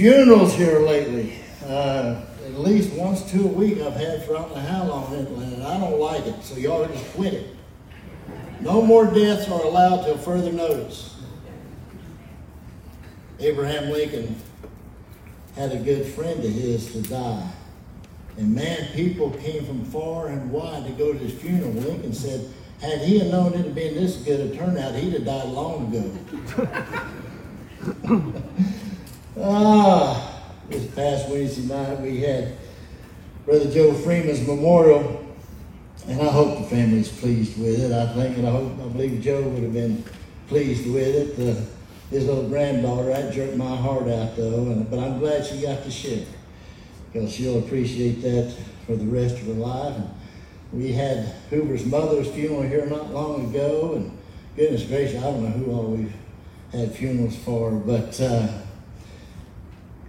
funerals here lately. Uh, at least once, two a week I've had for I don't know how long Atlanta. I don't like it, so y'all just quit it. No more deaths are allowed till further notice. Abraham Lincoln had a good friend of his to die. And man, people came from far and wide to go to his funeral. Lincoln said, had he known it had been this good a turnout, he'd have died long ago. ah, this past Wednesday night we had Brother Joe Freeman's memorial, and I hope the family's pleased with it. I think and I hope I believe Joe would have been pleased with it. His little granddaughter, that jerked my heart out though, and, but I'm glad she got to share because she'll appreciate that for the rest of her life. And we had Hoover's mother's funeral here not long ago, and goodness gracious, I don't know who all we've had funerals for, but uh,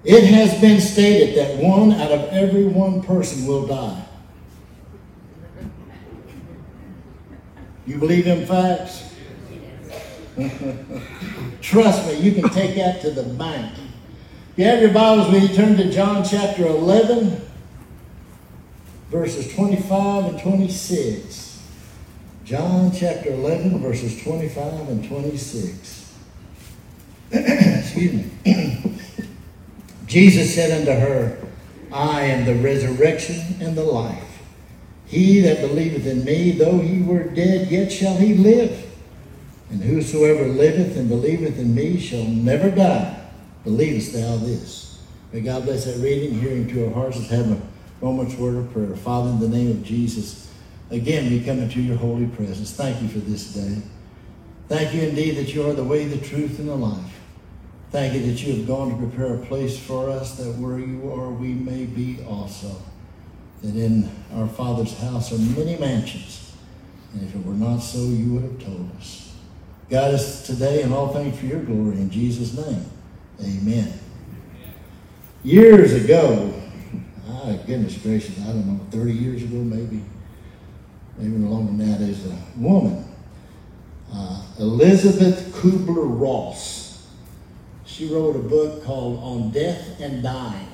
it has been stated that one out of every one person will die. You believe in facts? Trust me, you can take that to the bank. If you have your Bibles you, turn to John chapter 11, verses 25 and 26. John chapter 11, verses 25 and 26. Excuse me. Jesus said unto her, I am the resurrection and the life. He that believeth in me, though he were dead, yet shall he live. And whosoever liveth and believeth in me shall never die. Believest thou this? May God bless that reading, hearing to our hearts. Let's have a moment's word of prayer. Father, in the name of Jesus, again we come into your holy presence. Thank you for this day. Thank you indeed that you are the way, the truth, and the life. Thank you that you have gone to prepare a place for us that where you are, we may be also. That in our Father's house are many mansions. And if it were not so, you would have told us. Guide us today in all things for your glory. In Jesus' name, amen. Years ago, ah, goodness gracious, I don't know, 30 years ago maybe, maybe longer than that, is a woman, uh, Elisabeth Kubler-Ross. She wrote a book called On Death and Dying.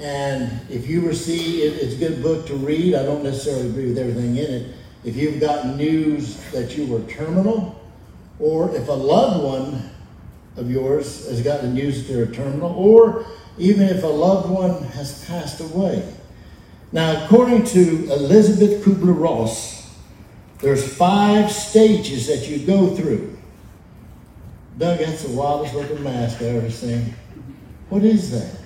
And if you receive, it's a good book to read. I don't necessarily agree with everything in it. If you've got news that you were terminal, or if a loved one of yours has gotten news that they're terminal, or even if a loved one has passed away. Now, according to Elisabeth Kubler Ross, there's five stages that you go through. Doug, that's the wildest looking mask I ever seen. What is that?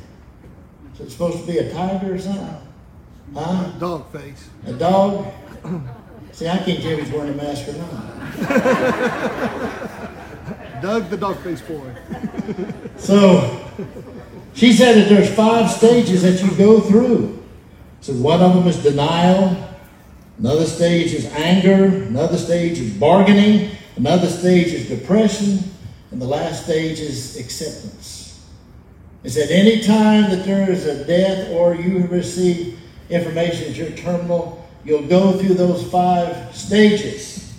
Is it supposed to be a tiger or something? Huh? Dog face. A dog? See, I can't tell if he's wearing a mask or not. Doug the dog face boy. so she said that there's five stages that you go through. So one of them is denial. Another stage is anger. Another stage is bargaining. Another stage is depression. And the last stage is acceptance. It said any time that there is a death or you receive information that you're terminal, You'll go through those five stages.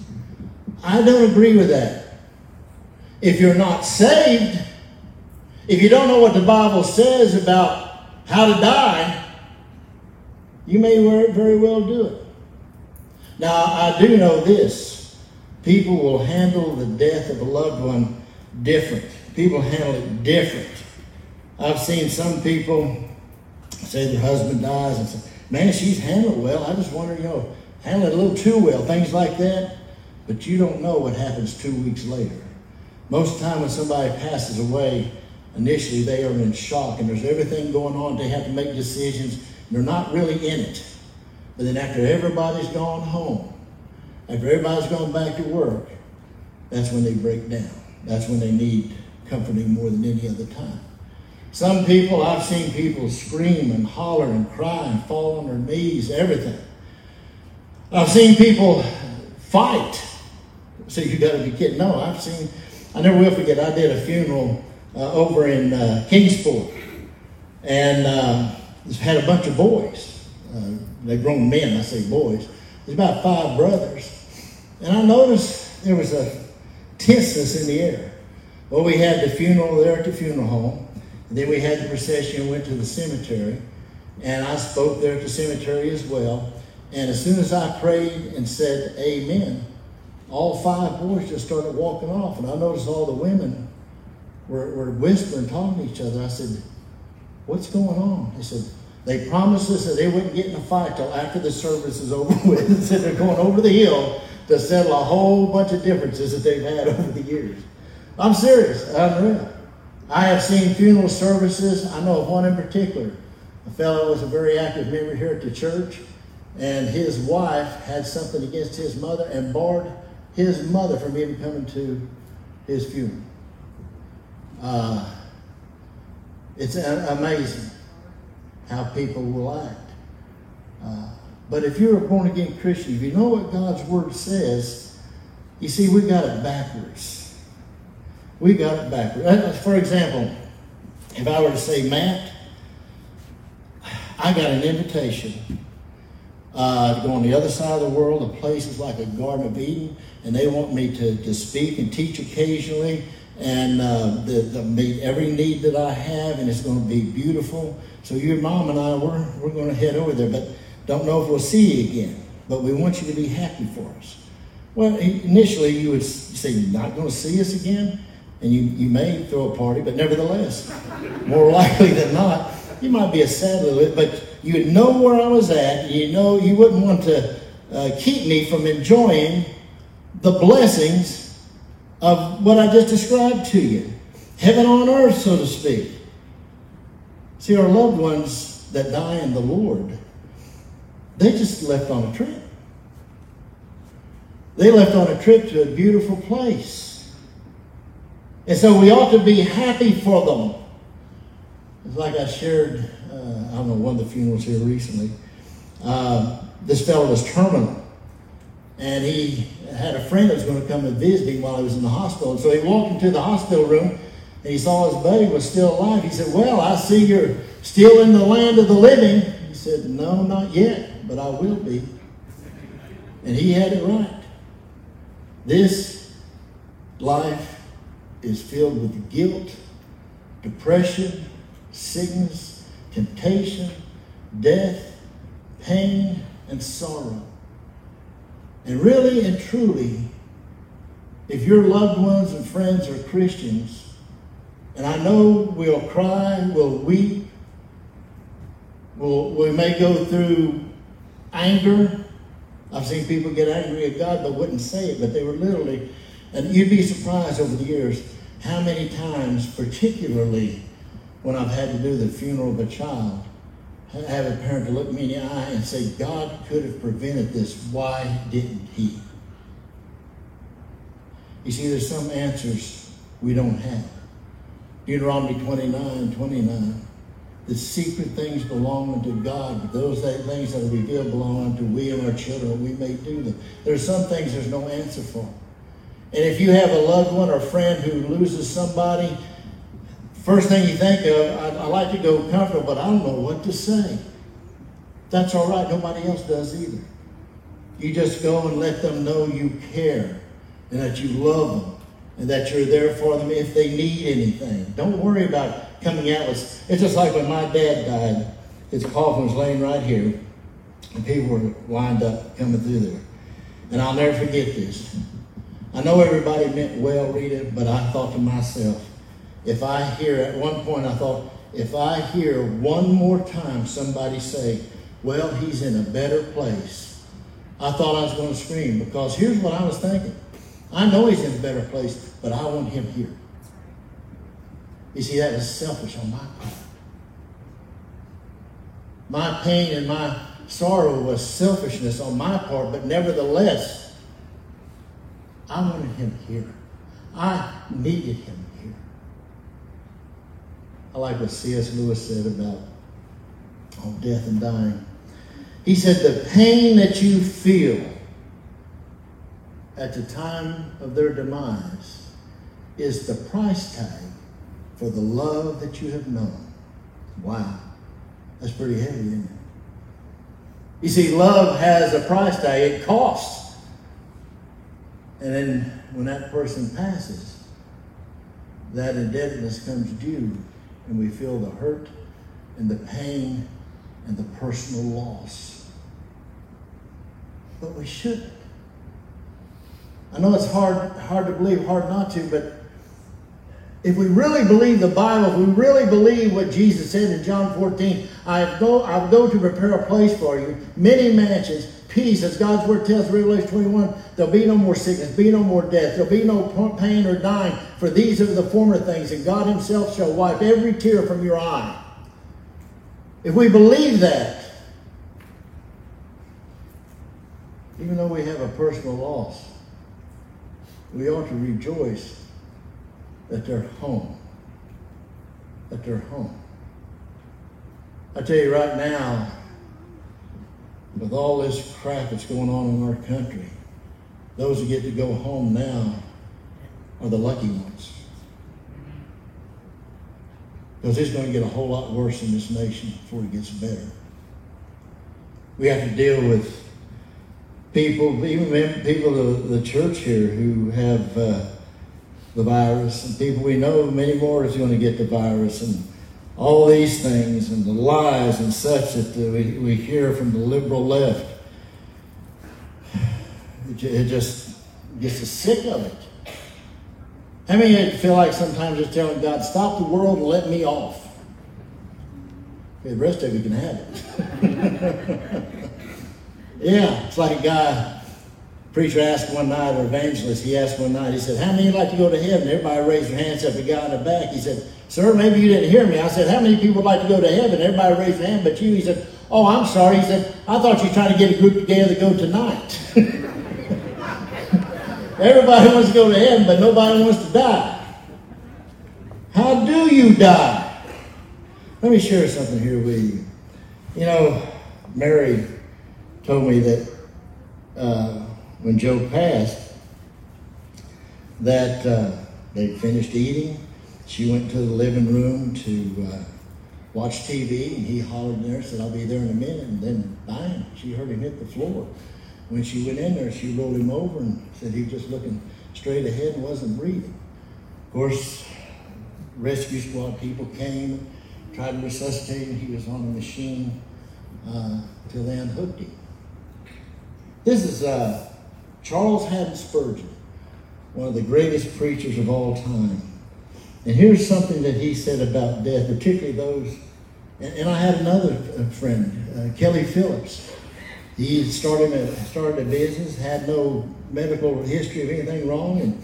I don't agree with that. If you're not saved, if you don't know what the Bible says about how to die, you may very well do it. Now, I do know this. People will handle the death of a loved one different. People handle it different. I've seen some people say their husband dies and say, man, she's handled well. I just wonder, you know, handled a little too well, things like that. But you don't know what happens two weeks later. Most of the time when somebody passes away, initially they are in shock and there's everything going on. They have to make decisions. They're not really in it. But then after everybody's gone home, after everybody's gone back to work, that's when they break down. That's when they need comforting more than any other time. Some people, I've seen people scream and holler and cry and fall on their knees, everything. I've seen people fight. So you got to be kidding. No, I've seen, I never will forget, I did a funeral uh, over in uh, Kingsport. And uh, had a bunch of boys. Uh, they grown men, I say boys. There's about five brothers. And I noticed there was a tenseness in the air. Well, we had the funeral there at the funeral home. And then we had the procession and went to the cemetery. And I spoke there at the cemetery as well. And as soon as I prayed and said amen, all five boys just started walking off. And I noticed all the women were, were whispering, talking to each other. I said, What's going on? They said, They promised us that they wouldn't get in a fight till after the service is over with. and said they're going over the hill to settle a whole bunch of differences that they've had over the years. I'm serious. I'm Unreal. I have seen funeral services. I know of one in particular. A fellow was a very active member here at the church, and his wife had something against his mother and barred his mother from even coming to his funeral. Uh, it's amazing how people will act. Uh, but if you're a born again Christian, if you know what God's Word says, you see, we got it backwards. We got it backwards. Uh, for example, if I were to say, Matt, I got an invitation uh, to go on the other side of the world, a place is like a Garden of Eden, and they want me to, to speak and teach occasionally and uh, the, the, meet every need that I have, and it's going to be beautiful. So your mom and I, we're, we're going to head over there, but don't know if we'll see you again. But we want you to be happy for us. Well, initially you would say, you're not going to see us again? And you, you may throw a party, but nevertheless, more likely than not, you might be a sad little bit, but you would know where I was at. You know you wouldn't want to uh, keep me from enjoying the blessings of what I just described to you. Heaven on earth, so to speak. See, our loved ones that die in the Lord, they just left on a trip. They left on a trip to a beautiful place. And so we ought to be happy for them. It's like I shared, uh, I don't know, one of the funerals here recently. Uh, this fellow was terminal and he had a friend that was going to come and visit him while he was in the hospital. And so he walked into the hospital room and he saw his buddy was still alive. He said, Well, I see you're still in the land of the living. He said, No, not yet, but I will be. And he had it right. This life is filled with guilt, depression, sickness, temptation, death, pain, and sorrow. And really and truly, if your loved ones and friends are Christians, and I know we'll cry, we'll weep, we'll, we may go through anger. I've seen people get angry at God but wouldn't say it, but they were literally, and you'd be surprised over the years how many times, particularly when I've had to do the funeral of a child, have a parent to look me in the eye and say, God could have prevented this. Why didn't he? You see, there's some answers we don't have. Deuteronomy 29, 29. The secret things belong unto God, but those things that are revealed belong unto we and our children, we may do them. There's some things there's no answer for. And if you have a loved one or friend who loses somebody, First thing you think of, I, I like to go comfortable, but I don't know what to say. That's all right. Nobody else does either. You just go and let them know you care and that you love them and that you're there for them if they need anything. Don't worry about coming out with. It's just like when my dad died. His coffin was laying right here, and people were lined up coming through there. And I'll never forget this. I know everybody meant well, Rita, but I thought to myself, if I hear, at one point I thought, if I hear one more time somebody say, well, he's in a better place, I thought I was going to scream because here's what I was thinking. I know he's in a better place, but I want him here. You see, that was selfish on my part. My pain and my sorrow was selfishness on my part, but nevertheless, I wanted him here. I needed him here. I like what C.S. Lewis said about oh, death and dying. He said, The pain that you feel at the time of their demise is the price tag for the love that you have known. Wow. That's pretty heavy, isn't it? You see, love has a price tag, it costs. And then when that person passes, that indebtedness comes due and we feel the hurt and the pain and the personal loss. But we shouldn't. I know it's hard, hard to believe, hard not to, but if we really believe the Bible, if we really believe what Jesus said in John 14, I go, I go to prepare a place for you, many mansions, peace, as God's word tells Revelation 21, there'll be no more sickness, be no more death, there'll be no pain or dying, for these are the former things, and God himself shall wipe every tear from your eye. If we believe that, even though we have a personal loss, we ought to rejoice that they're home. That they're home. I tell you right now, with all this crap that's going on in our country, those who get to go home now are the lucky ones. Because it's going to get a whole lot worse in this nation before it gets better. We have to deal with people, even people of the church here who have uh, the virus, and people we know, many more is going to get the virus, and all these things, and the lies and such that we, we hear from the liberal left. It, just gets us sick of it. I mean, you feel like sometimes just telling God, stop the world and let me off? Okay, the rest of you can have it. yeah, it's like a guy, preacher asked one night, or evangelist, he asked one night, he said, How many like to go to heaven? Everybody raised their hands up. The guy in the back, he said, Sir, maybe you didn't hear me. I said, How many people would like to go to heaven? Everybody raised their hand but you. He said, Oh, I'm sorry. He said, I thought you were trying to get a group together to go tonight. Everybody wants to go to heaven, but nobody wants to die. How do you die? Let me share something here with you. You know, Mary told me that uh, when Joe passed, that uh, they finished eating. She went to the living room to uh, watch TV, and he hollered in there, said, I'll be there in a minute. And then, bang, she heard him hit the floor. When she went in there, she rolled him over and said he was just looking straight ahead and wasn't breathing. Of course, rescue squad people came, tried to resuscitate him. He was on a machine uh, until they unhooked him. This is uh, Charles Haddon Spurgeon, one of the greatest preachers of all time. And here's something that he said about death, particularly those. And, and I had another uh, friend, uh, Kelly Phillips. He started a, started a business, had no medical history of anything wrong, and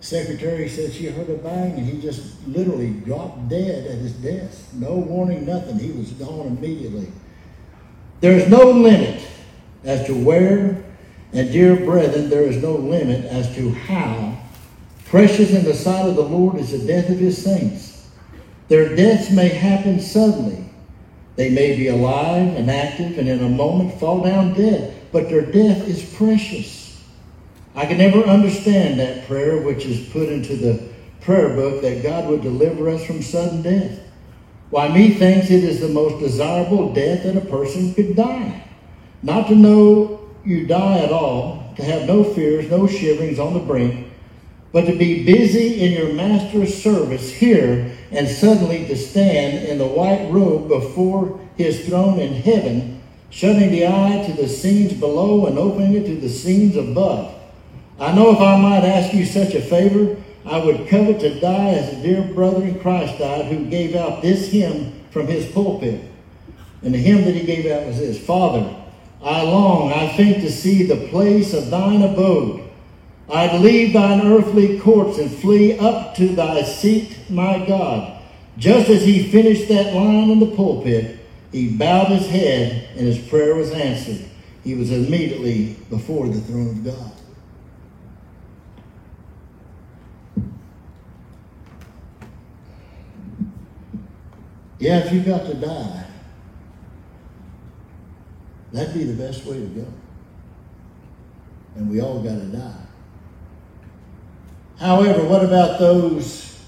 secretary said she heard a bang, and he just literally dropped dead at his desk. No warning, nothing. He was gone immediately. There is no limit as to where, and dear brethren, there is no limit as to how precious in the sight of the Lord is the death of his saints. Their deaths may happen suddenly, they may be alive and active and in a moment fall down dead, but their death is precious. I can never understand that prayer which is put into the prayer book that God would deliver us from sudden death. Why, methinks it is the most desirable death that a person could die. Not to know you die at all, to have no fears, no shiverings on the brink, but to be busy in your master's service here and suddenly to stand in the white robe before his throne in heaven, shutting the eye to the scenes below and opening it to the scenes above. I know if I might ask you such a favor, I would covet to die as a dear brother in Christ died who gave out this hymn from his pulpit. And the hymn that he gave out was this Father, I long, I think, to see the place of thine abode. I'd leave thine earthly courts and flee up to thy seat, my God. Just as he finished that line in the pulpit, he bowed his head and his prayer was answered. He was immediately before the throne of God. Yeah, if you've got to die, that'd be the best way to go. And we all got to die. However, what about those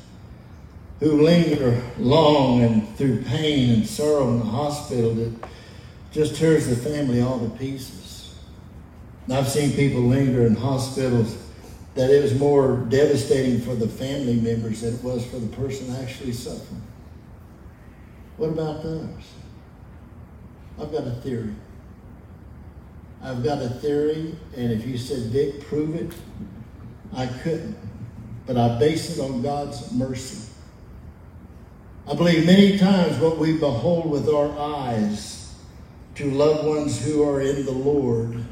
who linger long and through pain and sorrow in the hospital that just tears the family all to pieces? And I've seen people linger in hospitals that it was more devastating for the family members than it was for the person actually suffering. What about those? I've got a theory. I've got a theory, and if you said, Vic, prove it, I couldn't. But I base it on God's mercy. I believe many times what we behold with our eyes to loved ones who are in the Lord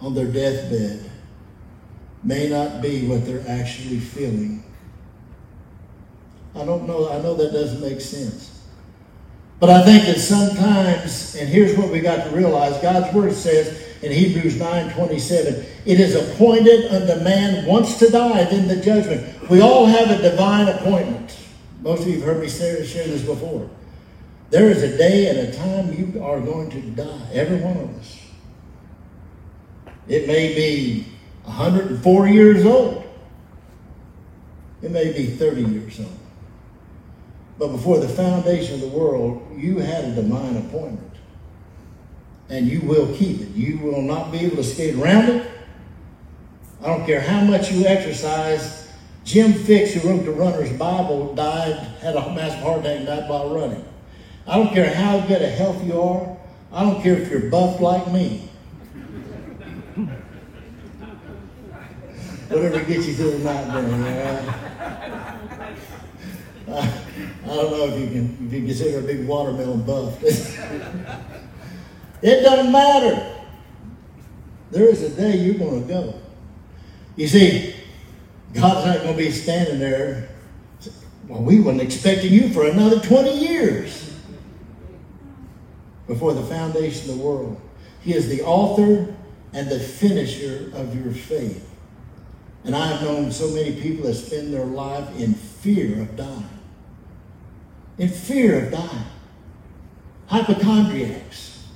on their deathbed may not be what they're actually feeling. I don't know. I know that doesn't make sense. But I think that sometimes, and here's what we got to realize God's word says in Hebrews 9 27, it is appointed unto man once to die, then the judgment. We all have a divine appointment. Most of you have heard me share, share this before. There is a day and a time you are going to die, every one of us. It may be 104 years old. It may be 30 years old. But before the foundation of the world, you had a divine appointment. And you will keep it. You will not be able to skate around it. I don't care how much you exercise. Jim Fixx, who wrote the Runner's Bible, died, had a massive heart attack, died while running. I don't care how good a health you are. I don't care if you're buff like me. Whatever gets you through the night, man. I, I don't know if you can if you consider a big watermelon buff. it doesn't matter. There is a day you're going to go. You see, God's not going to be standing there. Well, we weren't expecting you for another 20 years before the foundation of the world. He is the author and the finisher of your faith. And I have known so many people that spend their life in fear of dying. In fear of dying. Hypochondriacs.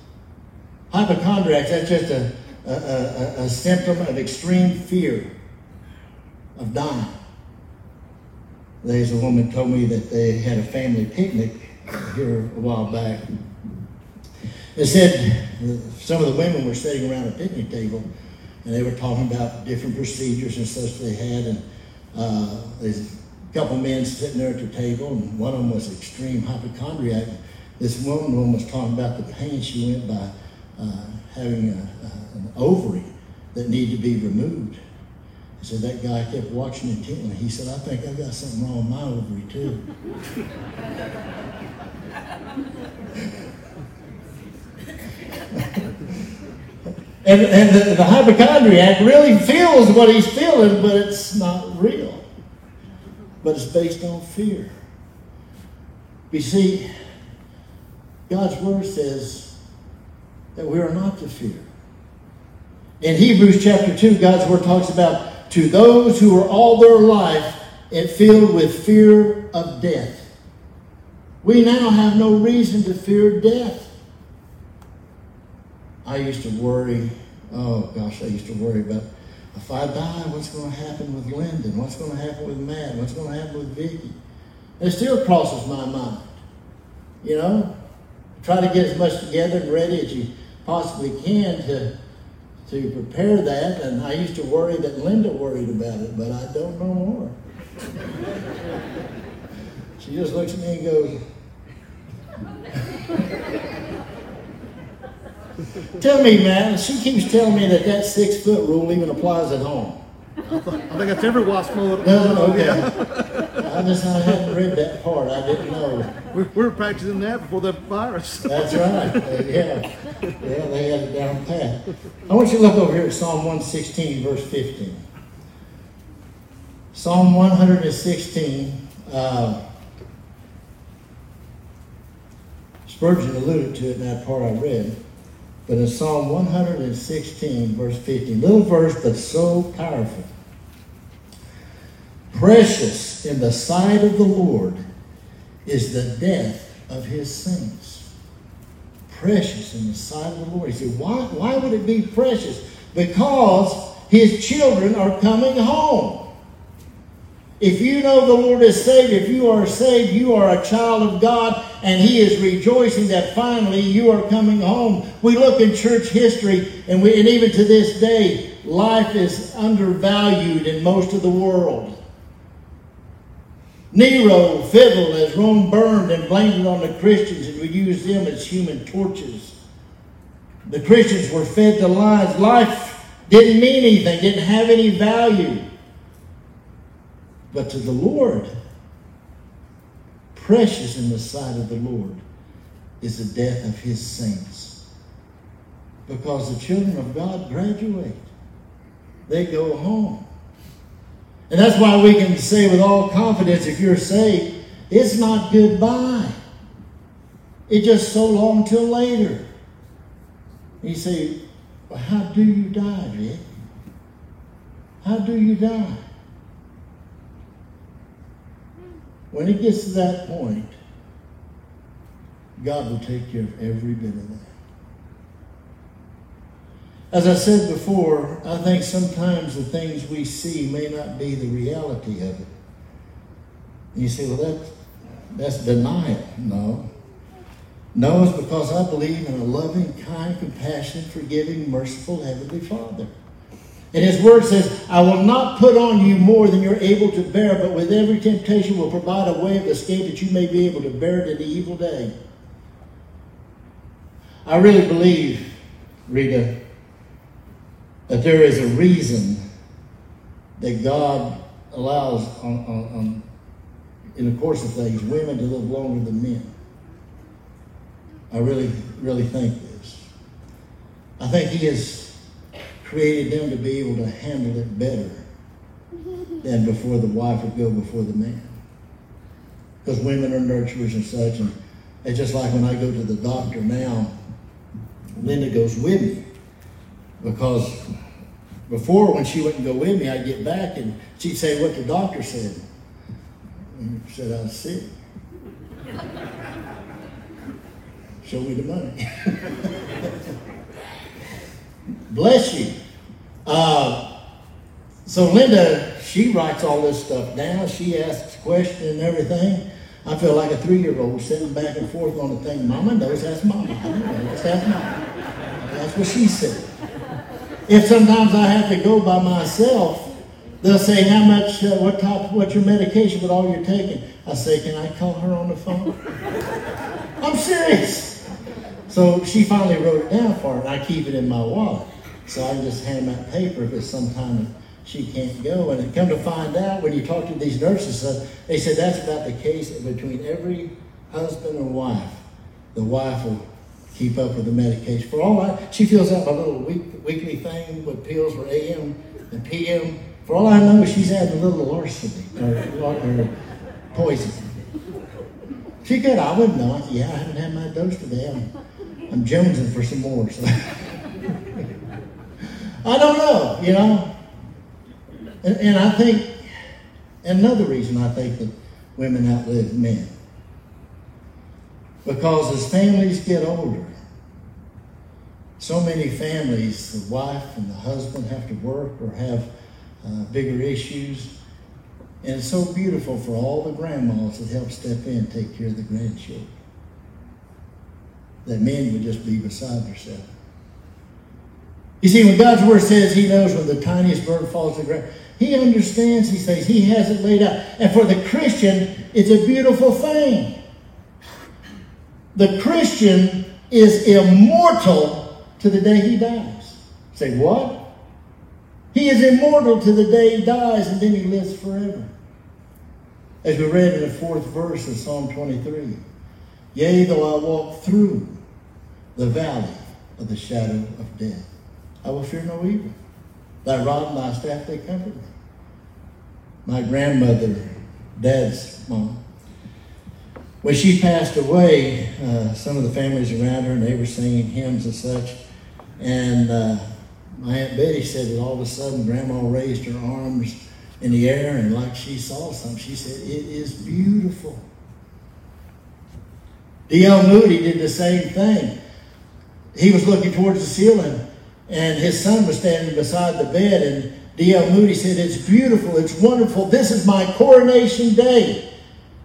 Hypochondriacs, that's just a, a, a, a symptom of extreme fear of dying. There's a woman told me that they had a family picnic here a while back. They said some of the women were sitting around a picnic table and they were talking about different procedures and such they had. And uh, couple men sitting there at the table, and one of them was extreme hypochondriac. This woman was talking about the pain she went by uh, having a, a, an ovary that needed to be removed. So that guy kept watching intently. He said, I think I got something wrong with my ovary too. And, and the, the hypochondriac really feels what he's feeling, but it's not real. But it's based on fear. You see, God's word says that we are not to fear. In Hebrews chapter 2, God's word talks about to those who are all their life filled with fear of death. We now have no reason to fear death. I used to worry, oh gosh, I used to worry about if I die, what's going to happen with Linda? What's going to happen with Matt? What's going to happen with Vicky? It still crosses my mind. You know, try to get as much together and ready as you possibly can to to prepare that. And I used to worry that Linda worried about it, but I don't know more. she just looks at me and goes, Tell me, man, she keeps telling me that that six foot rule even applies at home. I think that's every wasp mower. No, okay. I just I hadn't read that part. I didn't know. We we were practicing that before the virus. That's right. Yeah. Yeah, they had it down pat. I want you to look over here at Psalm 116, verse 15. Psalm 116. Uh, Spurgeon alluded to it in that part I read. But in Psalm 116, verse 15, little verse, but so powerful. Precious in the sight of the Lord is the death of his saints. Precious in the sight of the Lord. You see, why, why would it be precious? Because his children are coming home. If you know the Lord is saved, if you are saved, you are a child of God, and He is rejoicing that finally you are coming home. We look in church history, and, we, and even to this day, life is undervalued in most of the world. Nero fiddled as Rome burned and blamed it on the Christians and we used them as human torches. The Christians were fed the lies. Life didn't mean anything, didn't have any value. But to the Lord, precious in the sight of the Lord is the death of his saints. Because the children of God graduate, they go home. And that's why we can say with all confidence if you're saved, it's not goodbye. It's just so long till later. you say, well, how do you die, Vic? How do you die? When it gets to that point, God will take care of every bit of that. As I said before, I think sometimes the things we see may not be the reality of it. You say, well, that, that's denial. No. No, it's because I believe in a loving, kind, compassionate, forgiving, merciful Heavenly Father. And His Word says, I will not put on you more than you're able to bear, but with every temptation will provide a way of escape that you may be able to bear it in the evil day. I really believe, Rita, that there is a reason that God allows on, on, on, in the course of things women to live longer than men. I really, really think this. I think He has created them to be able to handle it better than before the wife would go before the man. Because women are nurturers and such, and it's just like when I go to the doctor now, Linda goes with me because before when she wouldn't go with me, I'd get back and she'd say what the doctor said. And said I was sick. Show me the money. Bless you. Uh, so Linda, she writes all this stuff down. She asks questions and everything. I feel like a three-year-old sitting back and forth on the thing. Mama knows that's mama. I know, that's mama. That's what she said. If sometimes I have to go by myself, they'll say, how much, uh, what type, what's your medication, what all you're taking? I say, can I call her on the phone? I'm serious. So she finally wrote it down for her, I keep it in my wallet. So I just hand that paper if it's sometime she can't go. And come to find out when you talk to these nurses, uh, they said that's about the case between every husband and wife. The wife will keep up with the medication. For all I, she fills out my little week, weekly thing with pills for AM and PM. For all I know, she's adding a little larceny or, or poison. She could. I wouldn't know. Yeah, I haven't had my dose today. I'm, I'm jonesing for some more. So. I don't know, you know. And, and I think another reason I think that women outlive men because as families get older, so many families, the wife and the husband have to work or have uh, bigger issues. And it's so beautiful for all the grandmas that help step in and take care of the grandchildren. That men would just be beside themselves. You see, when God's word says he knows when the tiniest bird falls to the ground, he understands, he says, he has it laid out. And for the Christian, it's a beautiful thing. The Christian is immortal to the day he dies. Say, what? He is immortal to the day he dies, and then he lives forever. As we read in the fourth verse of Psalm 23 Yea, though I walk through the valley of the shadow of death, I will fear no evil. Thy rod and thy staff, they comfort me. My grandmother, dad's mom, when she passed away, uh, some of the families around her, and they were singing hymns and such. And uh, my Aunt Betty said that all of a sudden Grandma raised her arms in the air, and like she saw something, she said, It is beautiful. D.L. Moody did the same thing. He was looking towards the ceiling, and his son was standing beside the bed, and D.L. Moody said, It's beautiful, it's wonderful. This is my coronation day.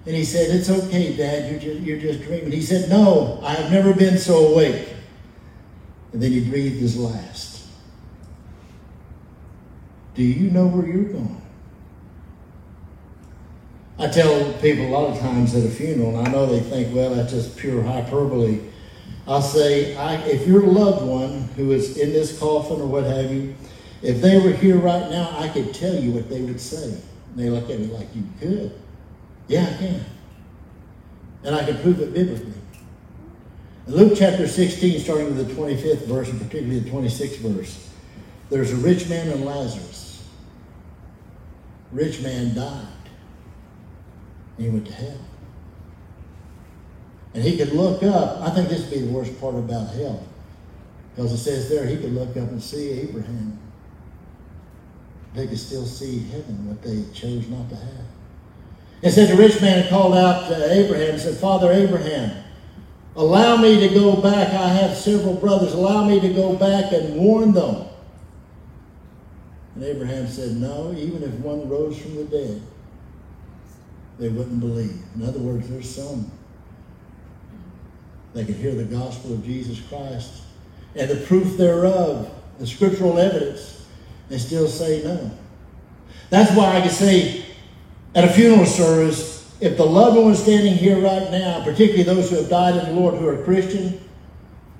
And he said, It's okay, Dad, you're just, you're just dreaming. He said, No, I have never been so awake. And then he breathed his last. Do you know where you're going? I tell people a lot of times at a funeral, and I know they think, well, that's just pure hyperbole. I'll say, I, if your loved one who is in this coffin or what have you, if they were here right now, I could tell you what they would say. And they look at me like, you could? Yeah, I can. And I can prove it biblically. In Luke chapter 16, starting with the 25th verse, and particularly the 26th verse, there's a rich man and Lazarus. Rich man died. And he went to hell. And he could look up. I think this would be the worst part about hell. Because it says there he could look up and see Abraham. They could still see heaven, what they chose not to have. It said the rich man called out to Abraham and said, Father Abraham, allow me to go back. I have several brothers. Allow me to go back and warn them. And Abraham said, No, even if one rose from the dead, they wouldn't believe. In other words, there's some they could hear the gospel of Jesus Christ and the proof thereof, the scriptural evidence, and still say no. That's why I can say at a funeral service, if the loved one standing here right now, particularly those who have died in the Lord who are Christian,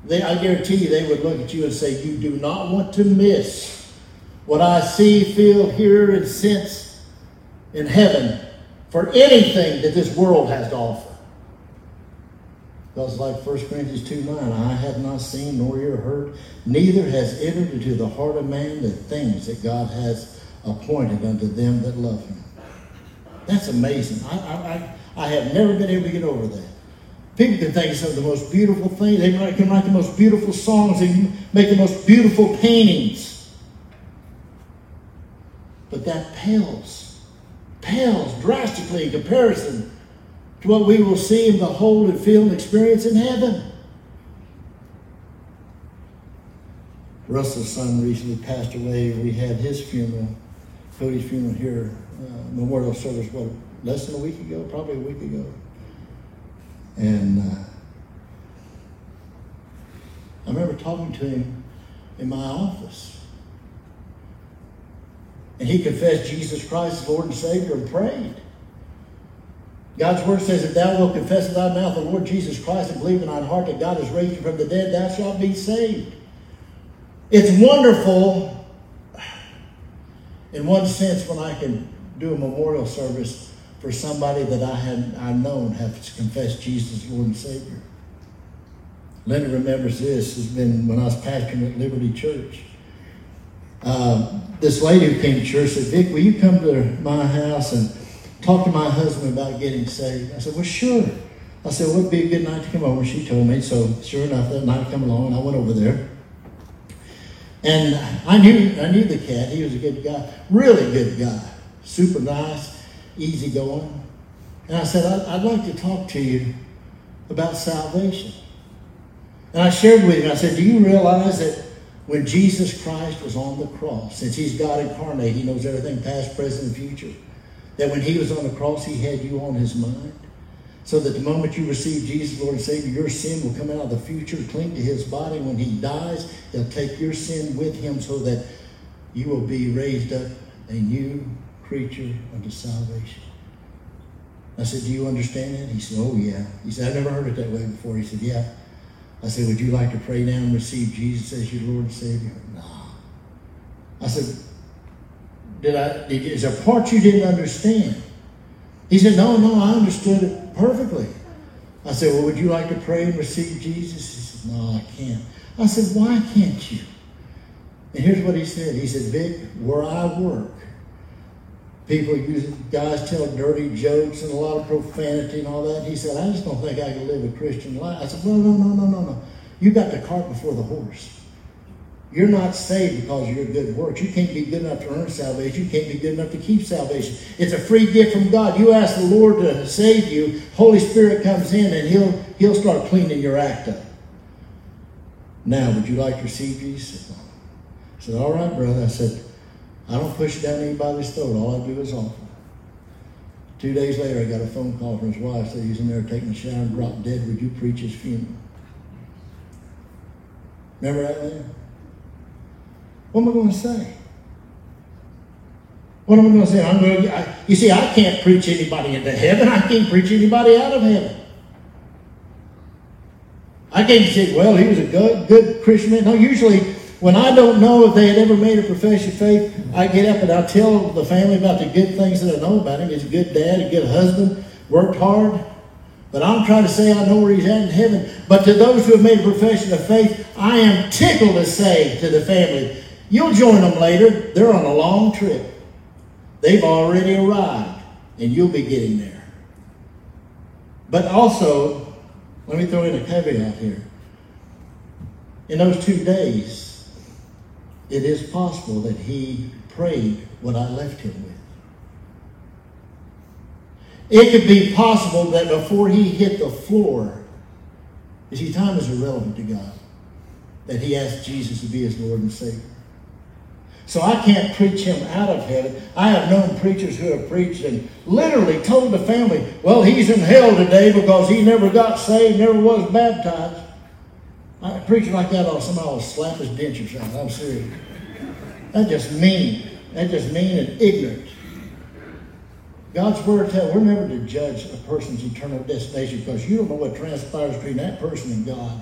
they, I guarantee you they would look at you and say, You do not want to miss what I see, feel, hear, and sense in heaven for anything that this world has to offer. Because like 1 Corinthians 2 9, I have not seen nor ear heard, neither has entered into the heart of man the things that God has appointed unto them that love him. That's amazing. I, I, I, have never been able to get over that. People can think some of the most beautiful things. They can write the most beautiful songs. They can make the most beautiful paintings. But that pales, pales drastically in comparison to what we will see and behold and feel and experience in heaven. Russell's son recently passed away. We had his funeral, Cody's funeral here, uh, memorial service, what, less than a week ago, probably a week ago. And uh, I remember talking to him in my office. And he confessed Jesus Christ as Lord and Savior and prayed. God's word says, If thou wilt confess with thy mouth the Lord Jesus Christ and believe in thine heart that God has raised him from the dead, thou shalt be saved. It's wonderful in one sense when I can do a memorial service for somebody that I had I known have confessed Jesus Lord and Savior. Linda remembers this. Has been when I was pastoring at Liberty Church. Uh, this lady who came to church said, "Vic, will you come to my house and talk to my husband about getting saved?" I said, "Well, sure." I said, "Well, it'd be a good night to come over." She told me. So, sure enough, that night come along, and I went over there. And I knew I knew the cat. He was a good guy, really good guy, super nice, easy going. And I said, I'd, like to talk to you about salvation. And I shared with him, I said, Do you realize that when Jesus Christ was on the cross, since he's God incarnate, he knows everything past, present, and future, that when he was on the cross, he had you on his mind? So that the moment you receive Jesus, Lord and Savior, your sin will come out of the future, cling to his body. When he dies, he'll take your sin with him so that you will be raised up a new creature unto salvation. I said, Do you understand that? He said, Oh, yeah. He said, I've never heard it that way before. He said, Yeah. I said, Would you like to pray now and receive Jesus as your Lord and Savior? No. I said, Did I, did, is there part you didn't understand? He said, No, no, I understood it perfectly. I said, Well, would you like to pray and receive Jesus? He said, No, I can't. I said, Why can't you? And here's what he said. He said, Vic, where I work, people use guys tell dirty jokes and a lot of profanity and all that. He said, I just don't think I can live a Christian life. I said, Well, no, no, no, no, no. You got the cart before the horse. You're not saved because of your good works. You can't be good enough to earn salvation. You can't be good enough to keep salvation. It's a free gift from God. You ask the Lord to save you, Holy Spirit comes in and He'll He'll start cleaning your act up. Now, would you like to receive Jesus? I said, All right, brother. I said, I don't push down anybody's throat. All I do is offer. Two days later, I got a phone call from his wife. Said he's in there taking a shower and dropped dead. Would you preach his funeral? Remember that, man? What am I going to say? What am I going to say? I'm going to, you see, I can't preach anybody into heaven. I can't preach anybody out of heaven. I can't say, well, he was a good, good Christian man. No, usually when I don't know if they had ever made a profession of faith, I get up and I tell the family about the good things that I know about him. He's a good dad, a good husband, worked hard. But I'm trying to say I know where he's at in heaven. But to those who have made a profession of faith, I am tickled to say to the family, you'll join them later. They're on a long trip. They've already arrived, and you'll be getting there. But also, let me throw in a caveat here. In those two days, it is possible that he prayed what I left him with. It could be possible that before he hit the floor, you see, time is irrelevant to God, that he asked Jesus to be his Lord and Savior. So I can't preach him out of heaven. I have known preachers who have preached and literally told the family, well, he's in hell today because he never got saved, never was baptized. I preach like that or somebody will slap his dentures out. I'm serious. That's just mean. That's just mean and ignorant. God's word tells we're never to judge a person's eternal destination because you don't know what transpires between that person and God.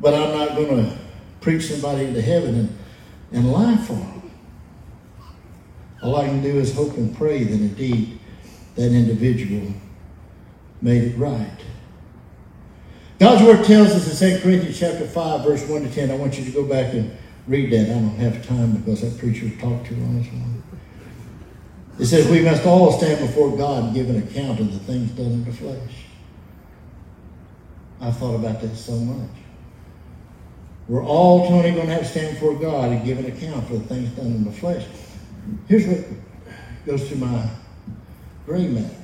But I'm not going to preach somebody into heaven and, and lie for them. All I can do is hope and pray that indeed that individual made it right. God's word tells us in 2 Corinthians chapter 5, verse 1 to 10. I want you to go back and read that. I don't have time because that preacher talked too long this morning. It says, We must all stand before God and give an account of the things done in the flesh. I've thought about that so much. We're all, Tony, going to have to stand before God and give an account for the things done in the flesh. Here's what goes to my gray matter.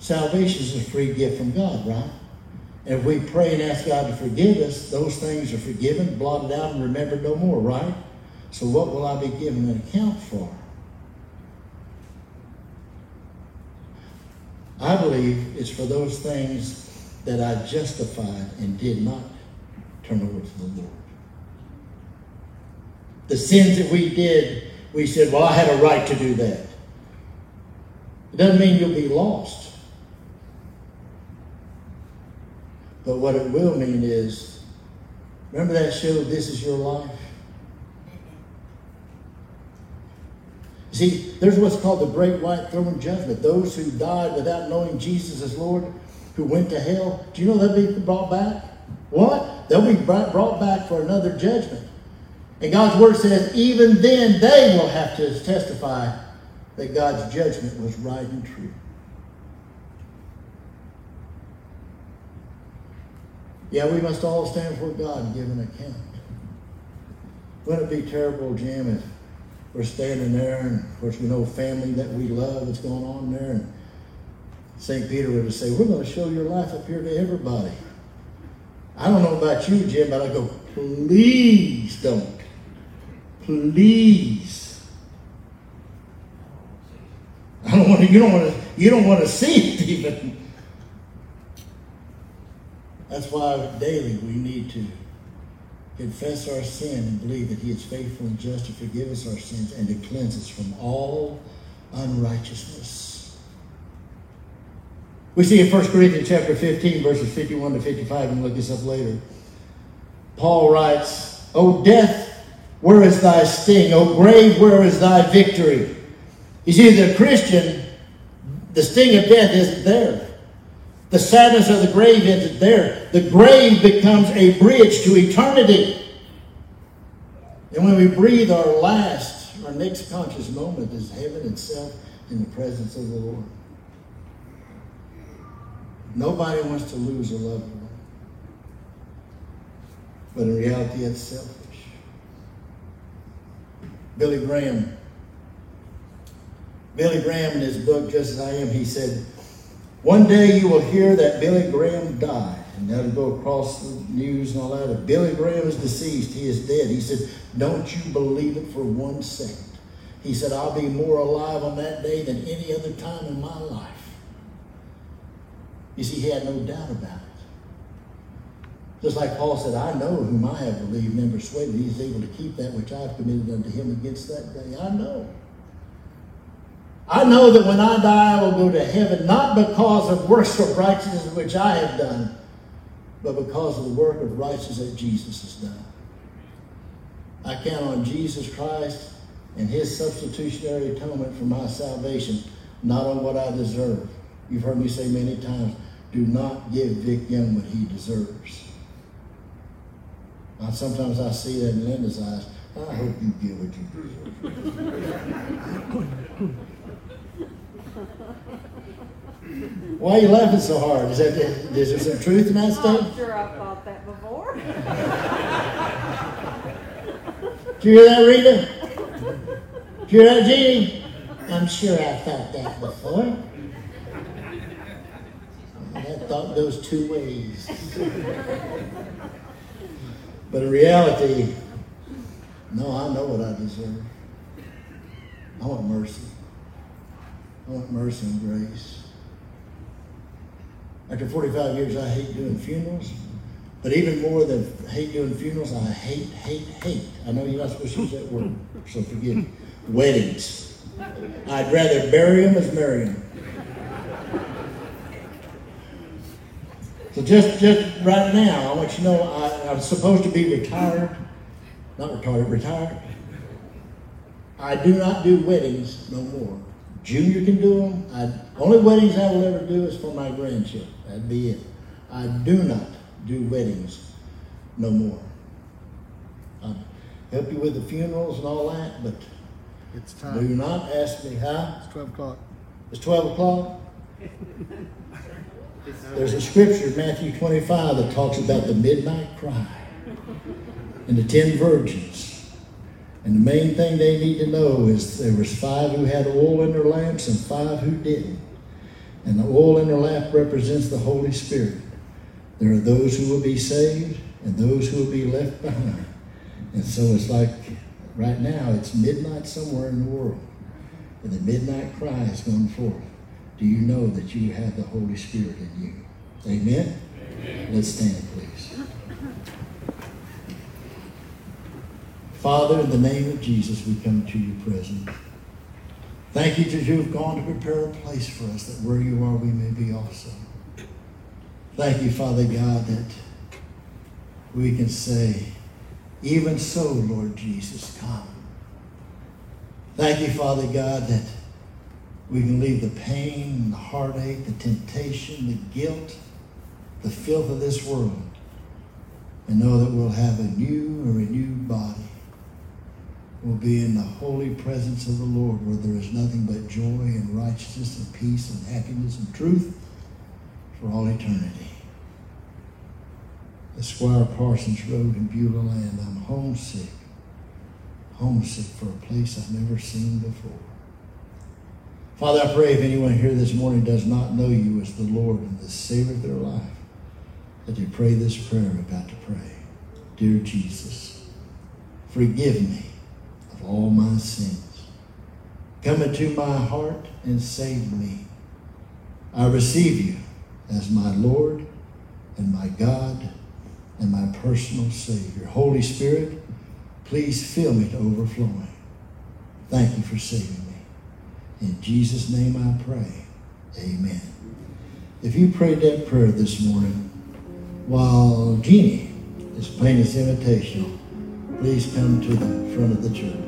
Salvation is a free gift from God, right? And if we pray and ask God to forgive us, those things are forgiven, blotted out, and remembered no more, right? So what will I be given an account for? I believe it's for those things that I justified and did not turn over to the Lord. The sins that we did, we said, well, I had a right to do that. It doesn't mean you'll be lost. But what it will mean is, remember that show, This Is Your Life? See, there's what's called the great white throne judgment. Those who died without knowing Jesus as Lord, who went to hell, do you know they'll be brought back? What? They'll be brought back for another judgment. And God's word says, even then they will have to testify that God's judgment was right and true. Yeah, we must all stand before God and give an account. Wouldn't it be terrible, Jim, if we're standing there and, of course, we know family that we love that's going on there, and St. Peter would say, we're going to show your life up here to everybody. I don't know about you, Jim, but I go, please don't. Please. I don't want to, you don't want to, you don't want to see it even. That's why daily we need to confess our sin and believe that he is faithful and just to forgive us our sins and to cleanse us from all unrighteousness. We see in 1 Corinthians chapter 15, verses 51 to 55, and look this up later. Paul writes, O death, where is thy sting? O grave, where is thy victory? You see, the Christian, the sting of death isn't there. The sadness of the grave isn't there. The grave becomes a bridge to eternity. And when we breathe our last, our next conscious moment is heaven itself in the presence of the Lord. Nobody wants to lose a loved one. But in reality, it's selfish. Billy Graham. Billy Graham, in his book, Just As I Am, he said, One day you will hear that Billy Graham died. And that'll go across the news and all that. If Billy Graham is deceased, he is dead. He said, Don't you believe it for one second. He said, I'll be more alive on that day than any other time in my life. You see, he had no doubt about it. Just like Paul said, I know whom I have believed and persuaded. He is able to keep that which I've committed unto him against that day. I know. I know that when I die, I will go to heaven, not because of works of righteousness which I have done, but because of the work of righteousness that Jesus has done. I count on Jesus Christ and his substitutionary atonement for my salvation, not on what I deserve. You've heard me say many times, do not give Vic Young what he deserves. Sometimes I see that in Linda's eyes. I hope you get what you deserve. Why are you laughing so hard? Is, that, is there some truth in that statement? I'm sure I've thought that before. Do you hear that, Rita? Did you hear that, Jeannie? I'm sure I've thought that before. Thought goes two ways. But in reality, no, I know what I deserve. I want mercy. I want mercy and grace. After 45 years, I hate doing funerals. But even more than hate doing funerals, I hate, hate, hate. I know you're not supposed to use that word, so forgive me. Weddings. I'd rather bury them as marry them. So just, just right now, I want you to know I, I'm supposed to be retired. Not retired, retired. I do not do weddings no more. Junior can do them. I, only weddings I will ever do is for my grandchildren. That'd be it. I do not do weddings no more. I help you with the funerals and all that, but It's time. do not ask me how. It's 12 o'clock. It's 12 o'clock. There's a scripture, Matthew 25, that talks about the midnight cry and the ten virgins. And the main thing they need to know is there was five who had oil in their lamps and five who didn't. And the oil in their lamp represents the Holy Spirit. There are those who will be saved and those who will be left behind. And so it's like right now, it's midnight somewhere in the world. And the midnight cry is going forth. Do you know that you have the Holy Spirit in you? Amen? Let's stand, please. Father, in the name of Jesus, we come to your presence. Thank you that you have gone to prepare a place for us, that where you are, we may be also. Thank you, Father God, that we can say, even so, Lord Jesus, come. Thank you, Father God, that we can leave the pain, the heartache, the temptation, the guilt, the filth of this world, and know that we'll have a new, a renewed body. We'll be in the holy presence of the Lord where there is nothing but joy and righteousness and peace and happiness and truth for all eternity. squire Parsons Road in Beulah Land, I'm homesick. Homesick for a place I've never seen before. Father, I pray if anyone here this morning does not know you as the Lord and the Savior of their life, that they pray this prayer I'm about to pray. Dear Jesus, forgive me of all my sins. Come into my heart and save me. I receive you as my Lord and my God and my personal Savior. Holy Spirit, please fill me to overflowing. Thank you for saving me. In Jesus' name I pray. Amen. If you prayed that prayer this morning while Jeannie is playing this invitation, please come to the front of the church.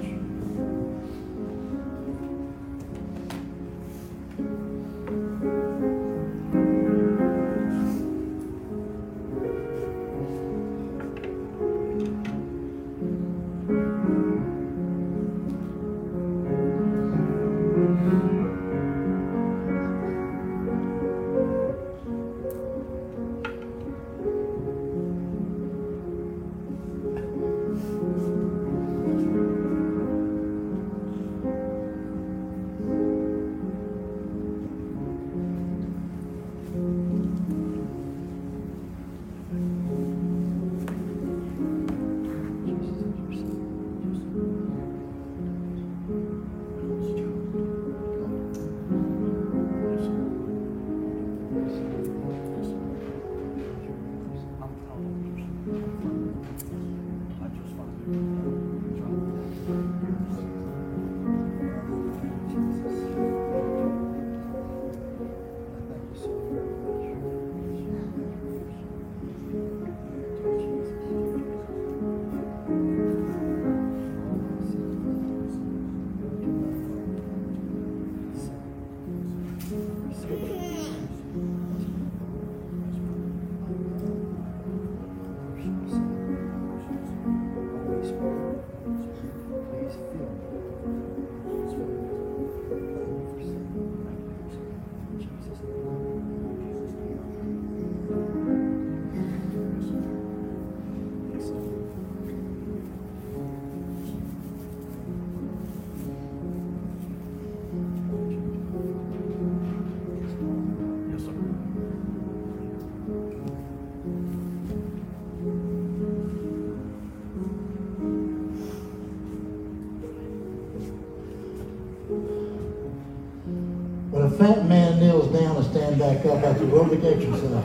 Fat man kneels down and stand back up after aerobic exercise.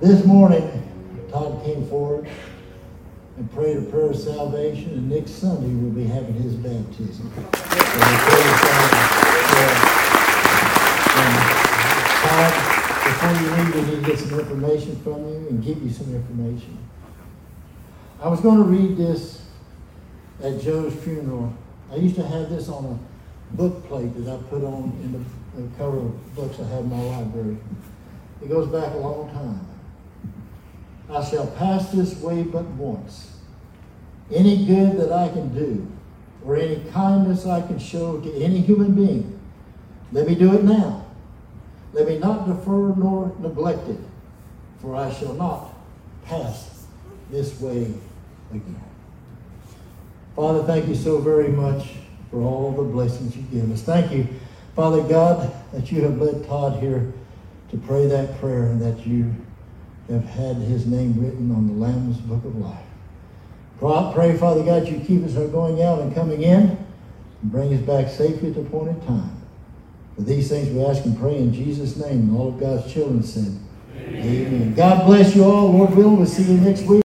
This morning, Todd came forward and prayed a prayer of salvation, and next Sunday we'll be having his baptism. Todd, um, before you leave, we need to get some information from you and give you some information. I was going to read this at Joe's funeral. I used to have this on a book plate that I put on in the, the cover of books I have in my library. It goes back a long time. I shall pass this way but once. Any good that I can do, or any kindness I can show to any human being, let me do it now. Let me not defer nor neglect it, for I shall not pass this way again. Father, thank you so very much for all the blessings you give us. Thank you, Father God, that you have led Todd here to pray that prayer and that you have had his name written on the Lamb's Book of Life. Pray, Father God, you keep us from going out and coming in and bring us back safely at the appointed time. For these things we ask and pray in Jesus' name. And all of God's children said, Amen. Amen. God bless you all. Lord willing, we'll see you next week.